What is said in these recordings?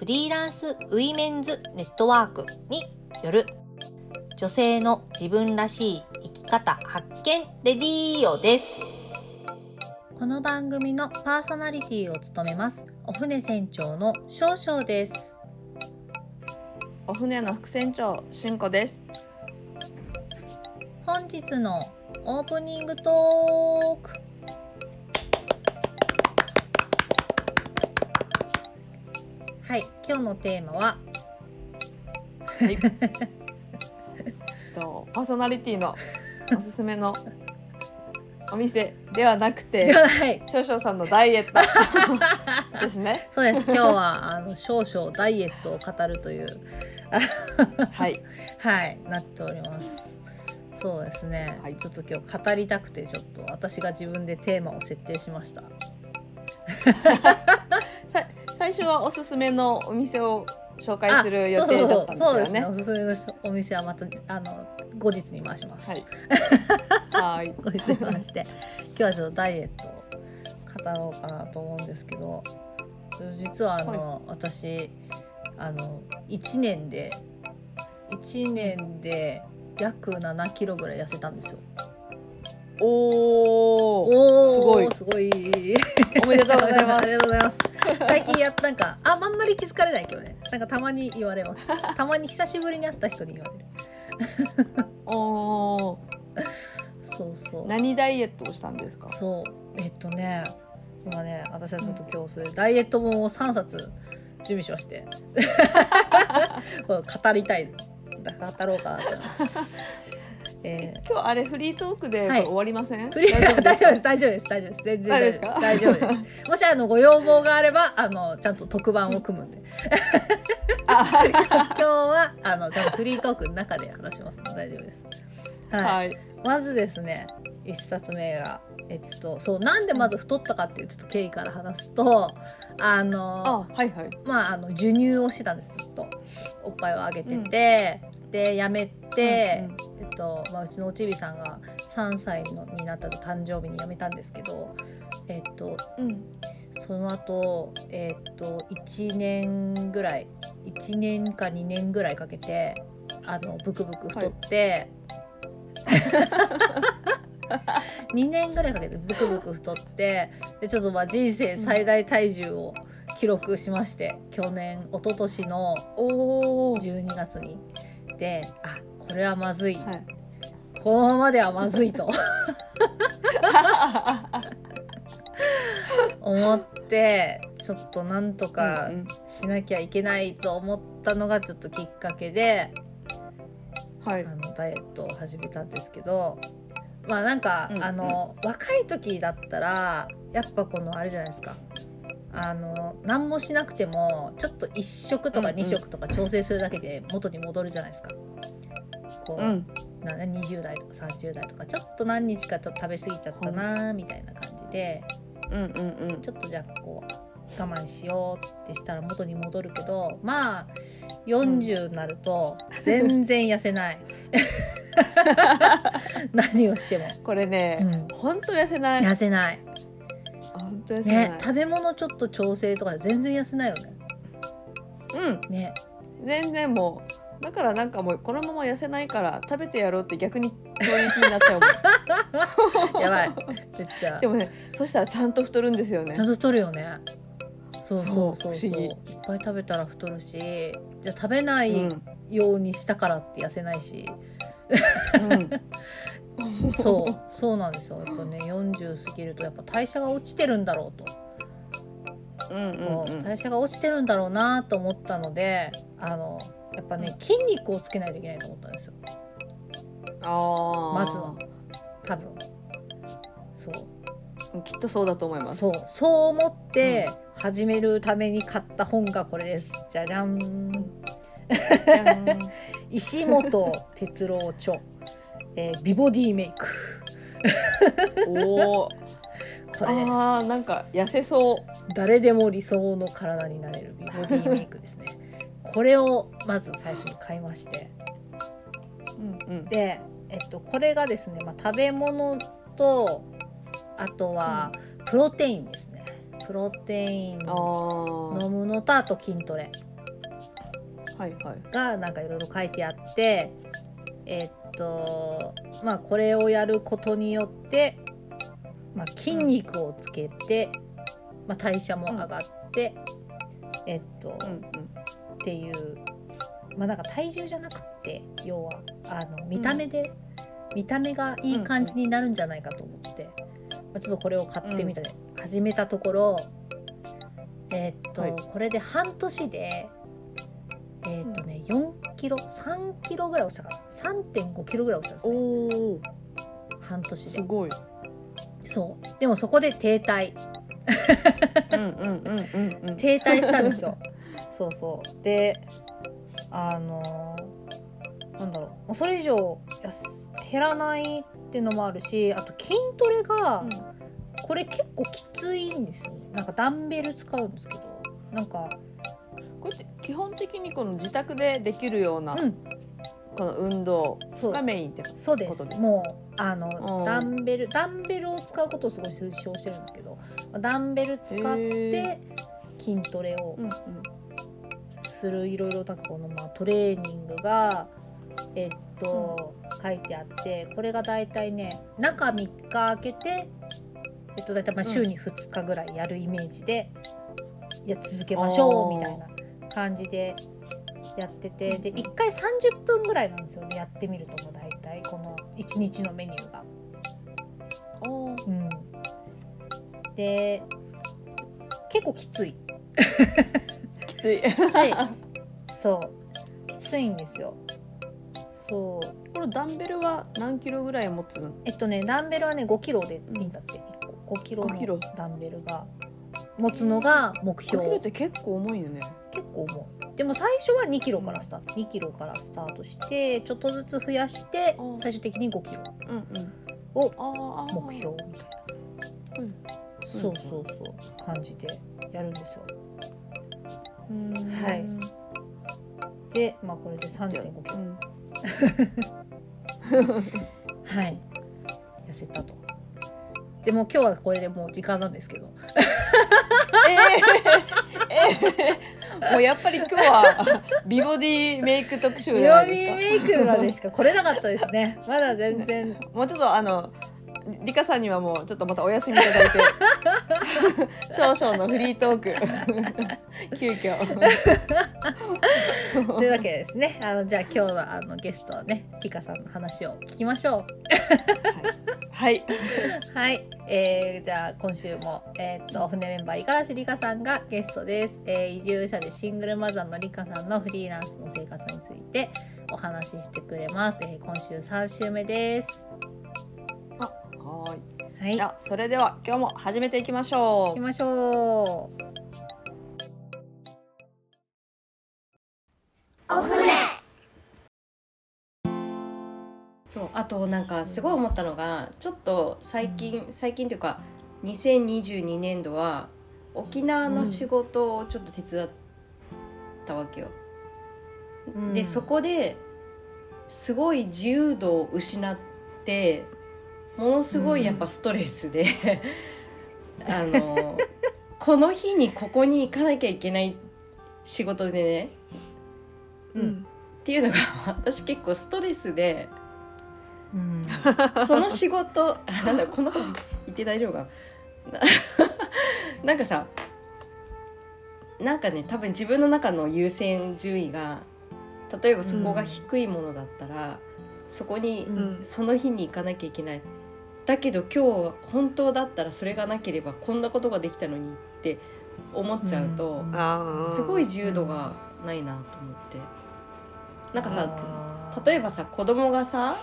フリーランスウィメンズネットワークによる女性の自分らしい生き方発見レディーオです。この番組のパーソナリティを務めますお船船長の少々です。お船の副船長しんこです。本日のオープニングトークはい今日のテーマは？はい。とパーソナリティのおすすめのお店ではなくてではない。少々さんのダイエット ですね。そうです。今日はあの少々ダイエットを語るというはい。はいなっております。そうですね、はい。ちょっと今日語りたくてちょっと私が自分でテーマを設定しました。さ 最初はおすすめのお店を紹介する予定だったんですそうそうそう。そうよねです。ねおすすめのしお店はまたあの後日に回します、はい。はい。後日に回して。今日はちょっとダイエットを語ろうかなと思うんですけど実はあの、私あの1年で1年で約7キロぐらい痩せたんですよ。おおおー。すすごい。おめでとうございます。ありがとうございます 最近やっなんか。ああんまり気づかれないけどね。なんかたまに言われます。たまに久しぶりに会った人に言われる。おおそうそう。何ダイエットをしたんですか？そう。えっとね今ね私はちょっと今日それダイエット本を3冊準備しまして。語りたい。だから語ろうかなと思います。えー今日あれフリートークではい。終わりません、フリー大丈夫ですす 大丈夫です大丈夫です。全然大丈夫ですもしあのご要望があればあのちゃんと特番を組むんで。今日はあのちゃんとフリートークの中で話しますので大丈夫です。はい、はい。まずですね一冊目がえっとそうなんでまず太ったかっていうちょっと経緯から話すとあのあはいはい。まああの授乳をしてたんですずっと。おっぱいをあげてて、でやめて、えっとまあ、うちのおちびさんが3歳のになったと誕生日に辞めたんですけど、えっと、うん。うんその後、えっと1年ぐらい1年か2年ぐらいかけてあのブクブク太って、2年ぐらいかけてブクブク太ってでちょっとまあ人生最大体重を記録しまして、去年一昨年のおおはい12月に。であこれはまずい、このままではまずいと。思ってちょっとなんとかうんうん。しなきゃいけないと思ったのがちょっときっかけではい。あのダイエットを始めたんですけどまあなんか、うんうん。あの若い時だったらやっぱこのあれじゃないですか。あの何もしなくてもちょっと1食とかうんうん2食とか調整するだけで元に戻るじゃないですか。こううん。な20代とか30代とかちょっと何日かちょっと食べ過ぎちゃったなみたいな感じでうんうんうん。ちょっとじゃあここ我慢しようってしたら元に戻るけどまあ40になると全然痩せない。何をしても、これね、うん。本当痩せない。痩せない。本当痩せない、ね食べ物ちょっと調整とかで全然痩せないよね。うん。ね。全然もうだからなんかもうこのまま痩せないから食べてやろうって逆にそういう気になっちゃうもん。やばい。めっちゃ。でもねそしたらちゃんと太るんですよね。ちゃんと太るよね。そうそうそうそう。いっぱい食べたら太るし。じゃあ食べないうんようにしたからって痩せないし、うん、そうそうなんですよ。やっぱね40過ぎるとやっぱ代謝が落ちてるんだろうと、うんうんうん。代謝が落ちてるんだろうなと思ったのであのやっぱね筋肉をつけないといけないと思ったんですよ。あまずは。多分。そう。きっとそうだと思います。そう。そう思って始めるために買った本がこれです。じゃじゃん。じゃん。石本哲郎著、えー美ボディメイク。おお。これです。ああなんか痩せそう。誰でも理想の体になれる美ボディメイクですねこれをまず最初に買いましてうんうん。で、えっと、これがですね、まあ、食べ物とあとはプロテインですねプロテイン飲むのとあと筋トレいはい。がなんかいろいろ書いてあってえっとまあこれをやることによって、まあ、筋肉をつけて、まあ、代謝も上がって、えっと、うんうん。っていうまあなんか体重じゃなくて要はあの見た目で、見た目がいい感じになるんじゃないかと思って、まあ、ちょっとこれを買ってみたで、始めたところえーっと、はい。これで半年でえーっとね4キロ3キロぐらい落ちたかな。3.5キロぐらい落ちたんですね。半年で。すごい。そう。でもそこで停滞。うんうんうんうんうん。停滞したんですよそうそう。であのなんだろう。それ以上減らないっていうのもあるしあと筋トレがこれ結構きついんですよね。なんかダンベル使うんですけど。なんかこれって基本的にこの自宅でできるようなうん。この運動がメインってことですす。もうあのうん。ダンベルダンベルを使うことをすごい推奨してるんですけどダンベル使っへて筋トレをうんうんするいろいろなんかこのまあトレーニングがえっと、書いてあってこれがだいたいね中3日空けてえっとだいたいまあ週に2日ぐらいやるイメージで、や続けましょうみたいな感じでやっててでうん1回30分ぐらいなんですよねやってみるともうだいたいこの1日のメニューが。で結構きつい。きつい。きつい。そう。きついんですよ。そう。このダンベルは何キロぐらい持つ？の？えっとねダンベルはね5キロでいいんだって、1個。5キロ5のダンベルが持つのが目5標。キロって結構重いよね。結構重い。でも最初は2キロからスタート、2キロからスタートしてちょっとずつ増やしてうん最終的に5キロうんうん。を。目標みたいな、うん。そうそうそう。感じでやるんですよ。うん。はい。でまあこれで3.5キロ、うん。はい。痩せたと。でも今日はこれでもう時間なんですけど。えー、えー、もうやっぱり今日は美ボディメイク特集美じゃないですか。容メイクまでしか来れなかったですね。まだ全然。もうちょっとあのリカさんにはもうちょっとまたお休みいただいて。少々のフリートーク。急遽。というわけでですね。あのじゃあ今日のあのゲストはねリカさんの話を聞きましょはい、うはい、えー、じゃあ今週も、えーっと船メンバー五十嵐リカさんがゲストです、えー移住者でシングルマザーのリカさんのフリーランスの生活についてお話ししてくれます、えー今週3週目ですはい。じゃあそれでは今日も始めていきましょう。行きましょうそうあとなんかすごい思ったのがちょっと最近最近というか2022年度は沖縄の仕事をちょっと手伝ったわけよ。でそこですごい自由度を失ってものすごいやっぱストレスで、あのこの日にここに行かなきゃいけない仕事でねうん。っていうのが私結構ストレスで。うん。その仕事あ なんだこんなこと言って大丈夫かな？んかさなんかね多分自分の中の優先順位が例えばそこが低いものだったら、そこにうん。その日に行かなきゃいけないだけど今日本当だったらそれがなければこんなことができたのにって思っちゃうと、うん。すごい自由度がないなと思って。なんかさ例えばさ子供がさ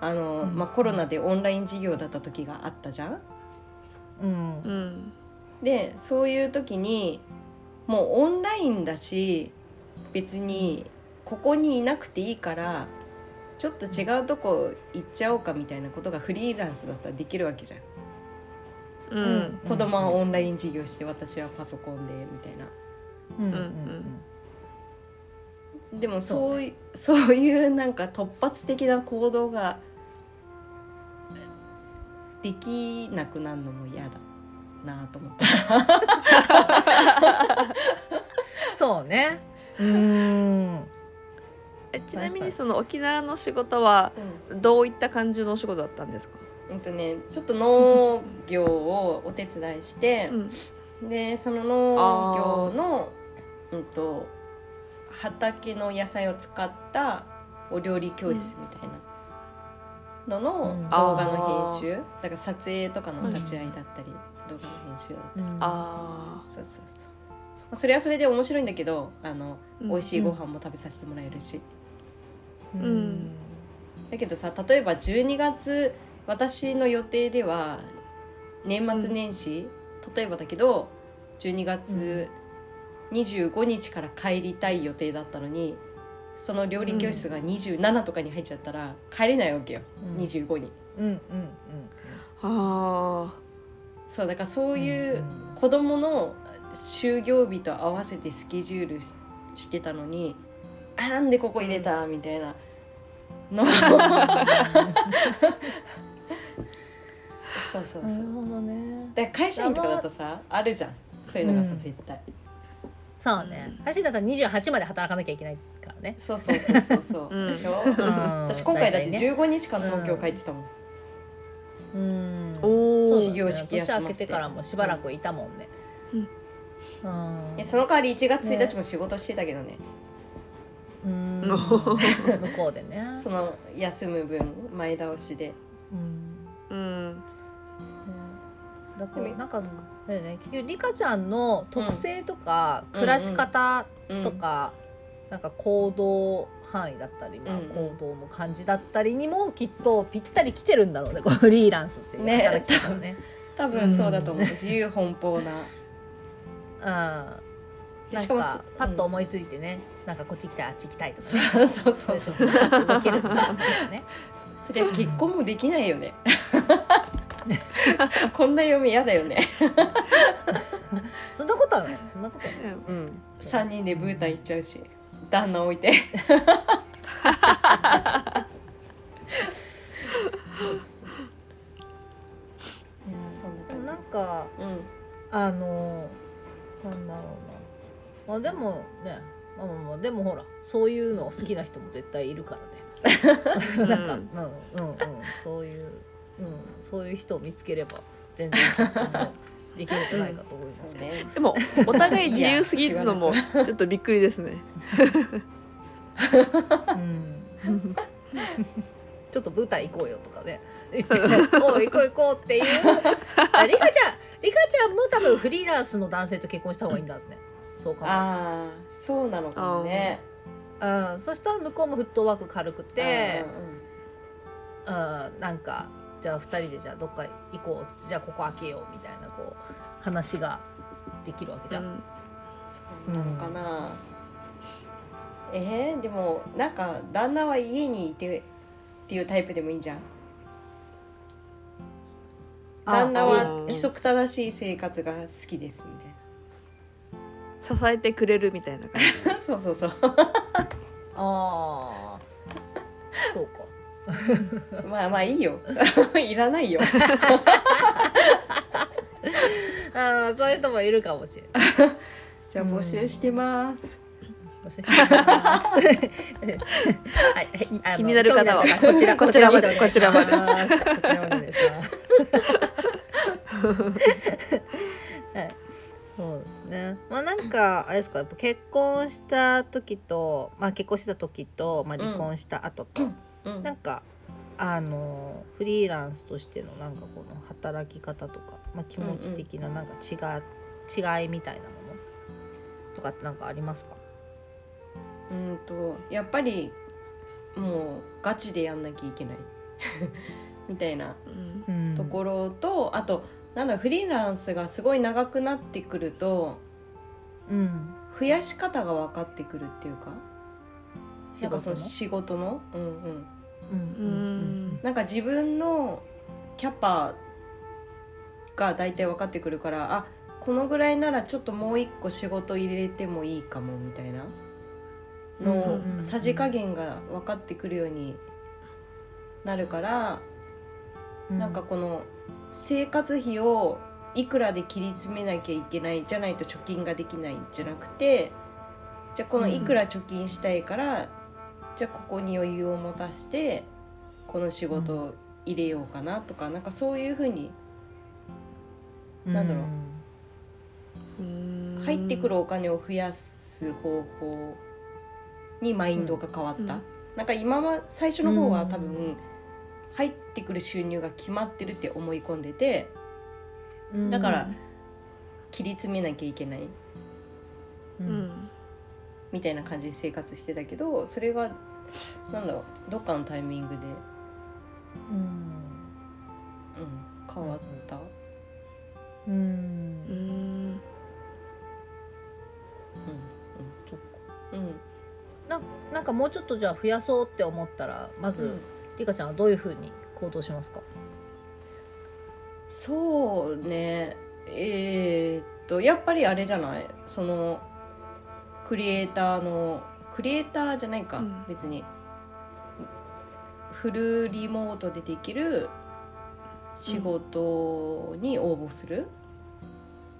あの、うん。まあ、コロナでオンライン授業だった時があったじゃん。うん。でそういう時にもうオンラインだし別にここにいなくていいからちょっと違うとこ行っちゃおうかみたいなことがフリーランスだったらできるわけじゃん。ううんん子供はオンライン授業して私はパソコンでみたいな。うんうんうんでもそういそういうなんか突発的な行動ができなくなるのも嫌だなと思って。そうねうんえちなみにその沖縄の仕事はどういった感じのお仕事だったんですか、うんとね、ちょっと農業をお手伝いしてう、ん。でその農業の、うん、と畑の野菜を使ったお料理教室みたいなののうん。動画の編集、だから撮影とかの立ち会いだったり、動画の編集だったり、あそうそうそう。まあそれはそれで面白いんだけどあの、うん。美味しいご飯も食べさせてもらえるし、うん。だけどさ例えば12月私の予定では年末年始、例えばだけど12月25日から帰りたい予定だったのにその料理教室が27とかに入っちゃったら帰れないわけよ、うん。25に。うんうんああそうだからそういううん。子供の就業日と合わせてスケジュールししてたのにあなんでここ入れた？みたいな。の そうそうそう。なるほどねだから会社員とかだとさあるじゃん。そういうのがさ、うん。絶対。そうね。私だったら28まで働かなきゃいけないからね。そうそうそうそうそう、うん。でしょ、うん。私今回だって大体ね。15日間東京帰ってたもん、うん。おお始業式休ませて年明けてからもしばらくいたもんね。うん。うん。でその代わり1月1日も仕事してたけどね 向こうでね。その休む分前倒しで。うん。うん。ね。だからなんかだよね。結局リカちゃんの特性とか、うん暮らし方うんとか、なんか行動範囲だったり、まあ、うんうん。行動の感じだったりにもきっとぴったり来てるんだろうね。このフリーランスっていう。ね。働き方がね。多分そうだと思う、自由奔放な。うんなんしかもかパッと思いついてね、なんかこっち行きたいあっち行きたいとか。ね、そうそうそうそう。そう動けるね。それは結婚もできないよね。こんな嫁嫌だよね。そんなことはない。そんなことはない。うん。3人でブータン行っちゃうし旦那置いて。でもなん感かじうん。あのなんだろうなまあでもねまあまあまあでもほらそういうの好きな人も絶対いるからね。なんか、ううんん、うんうん。そういう、うん、そういう人を見つければ全然できるんじゃないかと思いますね。でもお互い自由すぎるのもちょっとびっくりですね。うん。ちょっと舞台行こうよとかね。言ってそう行こう行こうっていう。あリカちゃんリカちゃんも多分フリーランスの男性と結婚した方がいいんだねそうかも。ああそうなのかもね。うん、そしたら向こうもフットワーク軽くてう、んうんうん、なんかじゃあ2人でじゃあどっか行こうじゃあここ開けようみたいなこう話ができるわけじゃん。うん。そうなのかな、えー、でもなんか旦那は家にいてっていうタイプでもいいじゃん。旦那あはうん規則正しい生活が好きですみ支えてくれるみたいな感じ。そうそうそう。あー。そうか。まあまあいいよ。いらないよ。あーそういう人もいるかもしれない。じゃあ募集してます、ご紹介します。はい気になる方は。こちらこちらまで。こちらまでここちらまでこちらまでお願いします。はい。そうですね。まあなんかあれですかやっぱ結婚した時とまあ結婚した時とまあ離婚した後と、うん。なんかあのフリーランスとしてのなんかこの働き方とか、まあ、気持ち的ななんか違,、違いみたいなもの？とかってなんかありますか？うんとやっぱりもうガチでやんなきゃいけない。みたいなうんうん。ところと、あとなんだフリーランスがすごい長くなってくるとうん。増やし方が分かってくるっていうか？仕なんかそ事の？の仕事のうんうんうん。うん。なんか自分のキャパが大体分かってくるからあこのぐらいならちょっともう一個仕事入れてもいいかもみたいな。のさじ加減が分かってくるようになるから、うん。なんかこの生活費をいくらで切り詰めなきゃいけないじゃないと貯金ができないんじゃなくてじゃあこのいくら貯金したいから、じゃあここに余裕を持たせてこの仕事を入れようかなとか、なんかそういうふうになんだろう。うん。入ってくるお金を増やす方法にマインドが変わった、うん。なんか今は最初の方は多分入ってくる収入が決まってるって思い込んでてうん。だから切り詰めなきゃいけないううん。んみたいな感じで生活してたけどそれがなんだろうどっかのタイミングで、うん。うん、変わった、うん。うん。うんうん。ななんかもうちょっとじゃあ増やそうって思ったらまず、うんリカちゃんはどういうふうに行動しますか？そうね。えーっとやっぱりあれじゃない？そのクリエイターのクリエイターじゃないか、うん。別に。フルリモートでできる仕事に応募する、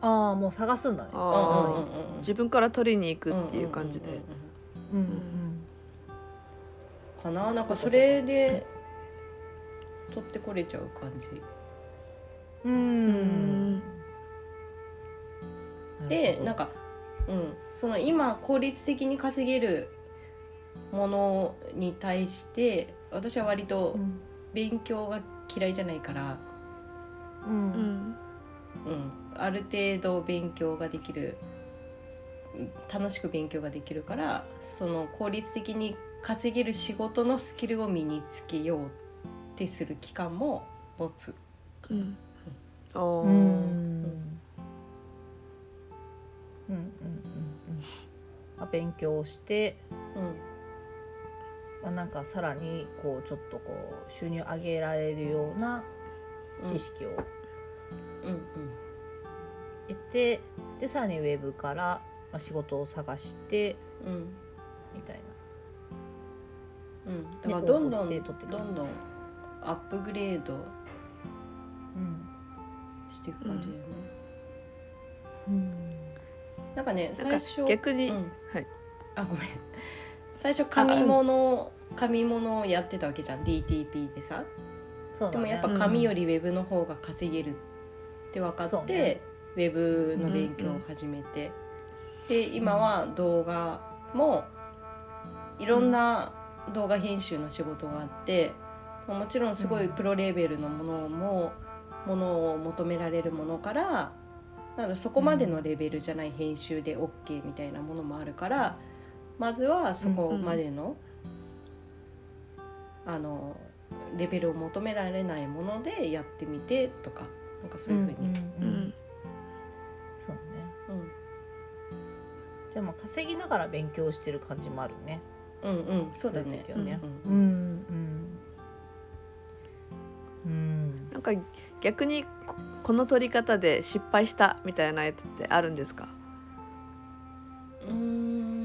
ああもう探すんだね。あうんうん自分から取りに行くっていう感じで。うん。うんうんうんかな。なんかそれで取ってこれちゃう感じ。うん。うんでなんか、うん、その今効率的に稼げるものに対して私は割とうん。勉強が嫌いじゃないから、ううん。んうん、ある程度勉強ができるうん楽しく勉強ができるからその効率的に稼げる仕事のスキルを身につけようってする期間も持つ。うん。あうーん。うん。うん。うん。うん。まあ勉強して、うん。まあ、なんかさらにこうちょっとこう収入上げられるような知識をうんうん。得て、でさらにウェブから、まあ、仕事を探してうん。みたいうん、だからどんどん、どんどんアップグレードな。していく感じだよね、うん。うん。なんかね最初逆に、うん。はい。あごめん。最初紙物紙物をやってたわけじゃん。DTP でさ。ね。でもやっぱ紙よりウェブの方が稼げるって分かって、ね。ウェブの勉強を始めて、で今は動画もいろんな動画編集の仕事があって、まあもちろんすごいプロレベルのものも、ものを求められるものからなのでそこまでのレベルじゃない編集で OK みたいなものもあるからまずはそこまでの,、あのレベルを求められないものでやってみてとかなんかそういうふうに、うんうんううんん。そうね。うん。じゃあまあ稼ぎながら勉強してる感じもあるねうんうん。そうだね。ううんんうん。うん。なんか逆にここの取り方で失敗したみたいなやつってあるんですか？うーん。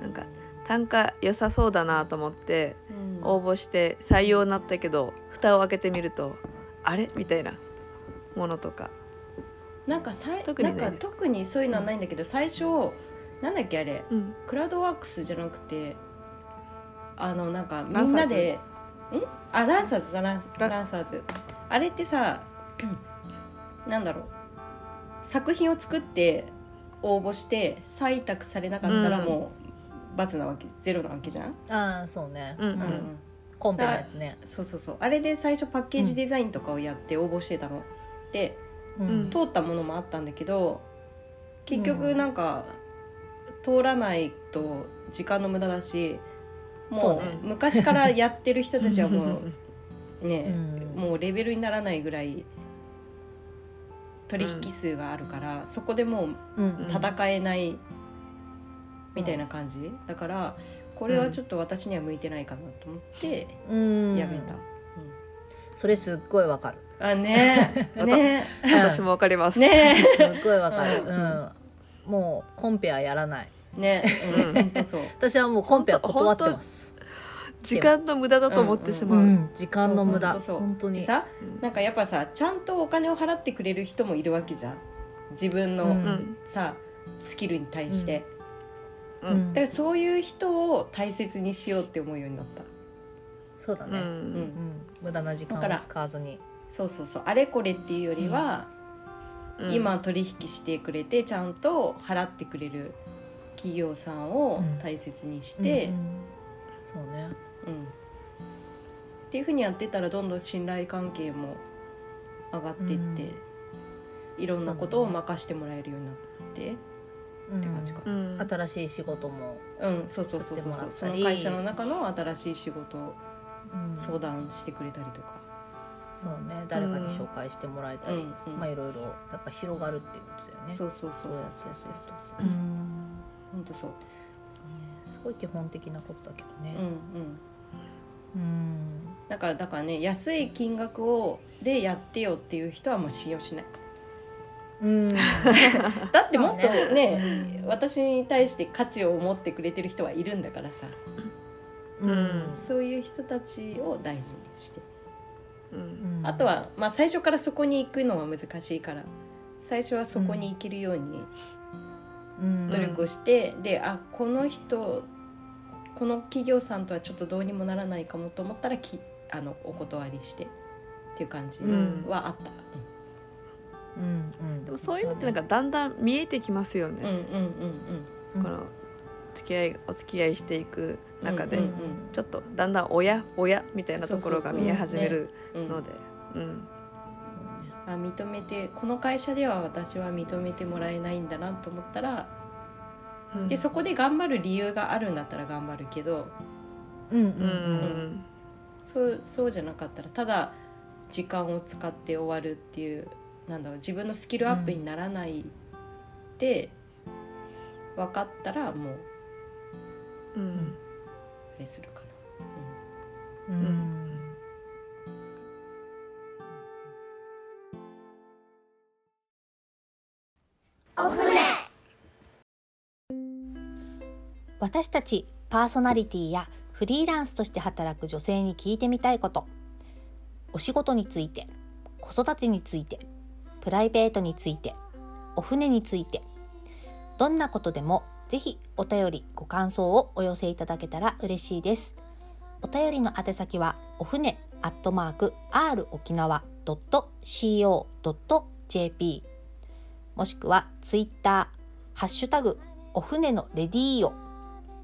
なんか単価良さそうだなと思ってうん。応募して採用になったけど蓋を開けてみるとあれ？みたいなものとか。なんかさい特にね。なんか特にそういうのはないんだけど、最初なんだっけあれ？うん。クラウドワークスじゃなくてあのなんかみんなでん？あランサーズだランラランサーズ。あれってさなんだろう？作品を作って応募して採択されなかったらうん。もう罰なわけゼロなわけじゃん、ああそうね、うんうん。うん。うんコンペのやつね、そうそうそう。あれで最初パッケージデザインとかをやって応募してたの、でうん。通ったものもあったんだけど結局うん。なんか通らないと時間の無駄だしもう昔からやってる人たちはもう ね、うん。もうレベルにならないぐらい取引数があるから、そこでもううん。戦えないみたいな感じ、だからこれはちょっと私には向いてないかなと思ってうん。やめた、それすっごいわかる。あね。ね。私もわかります。ね。すっごいわかる、ううんん、もうコンペはやらないね。うん。本当そう。私はもうコンペは断ってます、時間の無駄だと思ってしまう。うん、時間の無駄。そう本当に。でさうんなんかやっぱさちゃんとお金を払ってくれる人もいるわけじゃん。自分の、うん。さスキルに対して、ううん。んだからそういう人を大切にしようって思うようになった。そうだね、うん。うん。無駄な時間だからを使わずに。そうそうそう。あれこれっていうよりは、うん。今取引してくれてちゃんと払ってくれる企業さんを大切にして、うんうん。そうね。うん。っていうふうにやってたらどんどん信頼関係も上がっていって、いろんなことを任してもらえるようになって、うんって感じかうん。新しい仕事も、うんそうそうそうそうその会社の中の新しい仕事をうん。相談してくれたりとか、そうね。誰かに紹介してもらえたり、まあいろいろやっぱ広がるっていうことだよね。そうそうそうそうそうそう。そうやってそううん本当そう。そうね。すごい基本的なことだけどね。うんうん。うん。だからだからね安い金額をでやってよっていう人はもう信用しない。うん。だってもっとねね。うん。私に対して価値を持ってくれてる人はいるんだからさ。うん。そういう人たちを大事にして、うん。うん。あとは、まあ、最初からそこに行くのは難しいから。最初はそこに行けるようにうん努力をして、であこの人この企業さんとはちょっとどうにもならないかもと思ったらきあのお断りしてっていう感じうん。はあった。うん。うん。でもそういうのってなんかだんだん見えてきますようん、うん、ね。うんうんうん。この付き合いお付き合いしていく中で、うんうんちょっとだんだん親親みたいなところが見え始めるうんうん。ので、うんあ認めてこの会社では私は認めてもらえないんだなと思ったらうん。でそこで頑張る理由があるんだったら頑張るけどうんうんうん。うん。そうそうじゃなかったらただ時間を使って終わるっていうなんだろう自分のスキルアップにならないで、分かったらもううん。あれするかうん。うん私たちパーソナリティやフリーランスとして働く女性に聞いてみたいこと。お仕事について子育てについてプライベートについてお船について。どんなことでもぜひお便りご感想をお寄せいただけたら嬉しいです。お便りの宛先はお船アットマーク r 沖縄 .co.jp もしくはツイッターハッシュタグお船のレディーオ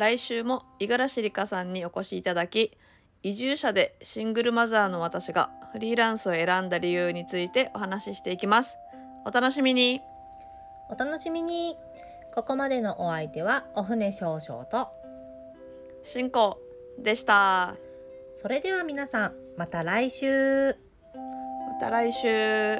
来週も五十嵐里香さんにお越しいただき移住者でシングルマザーの私がフリーランスを選んだ理由についてお話ししていきます。お楽しみに。お楽しみに。ここまでのお相手はお船少々と。進行でした。それでは皆さんまた来週。また来週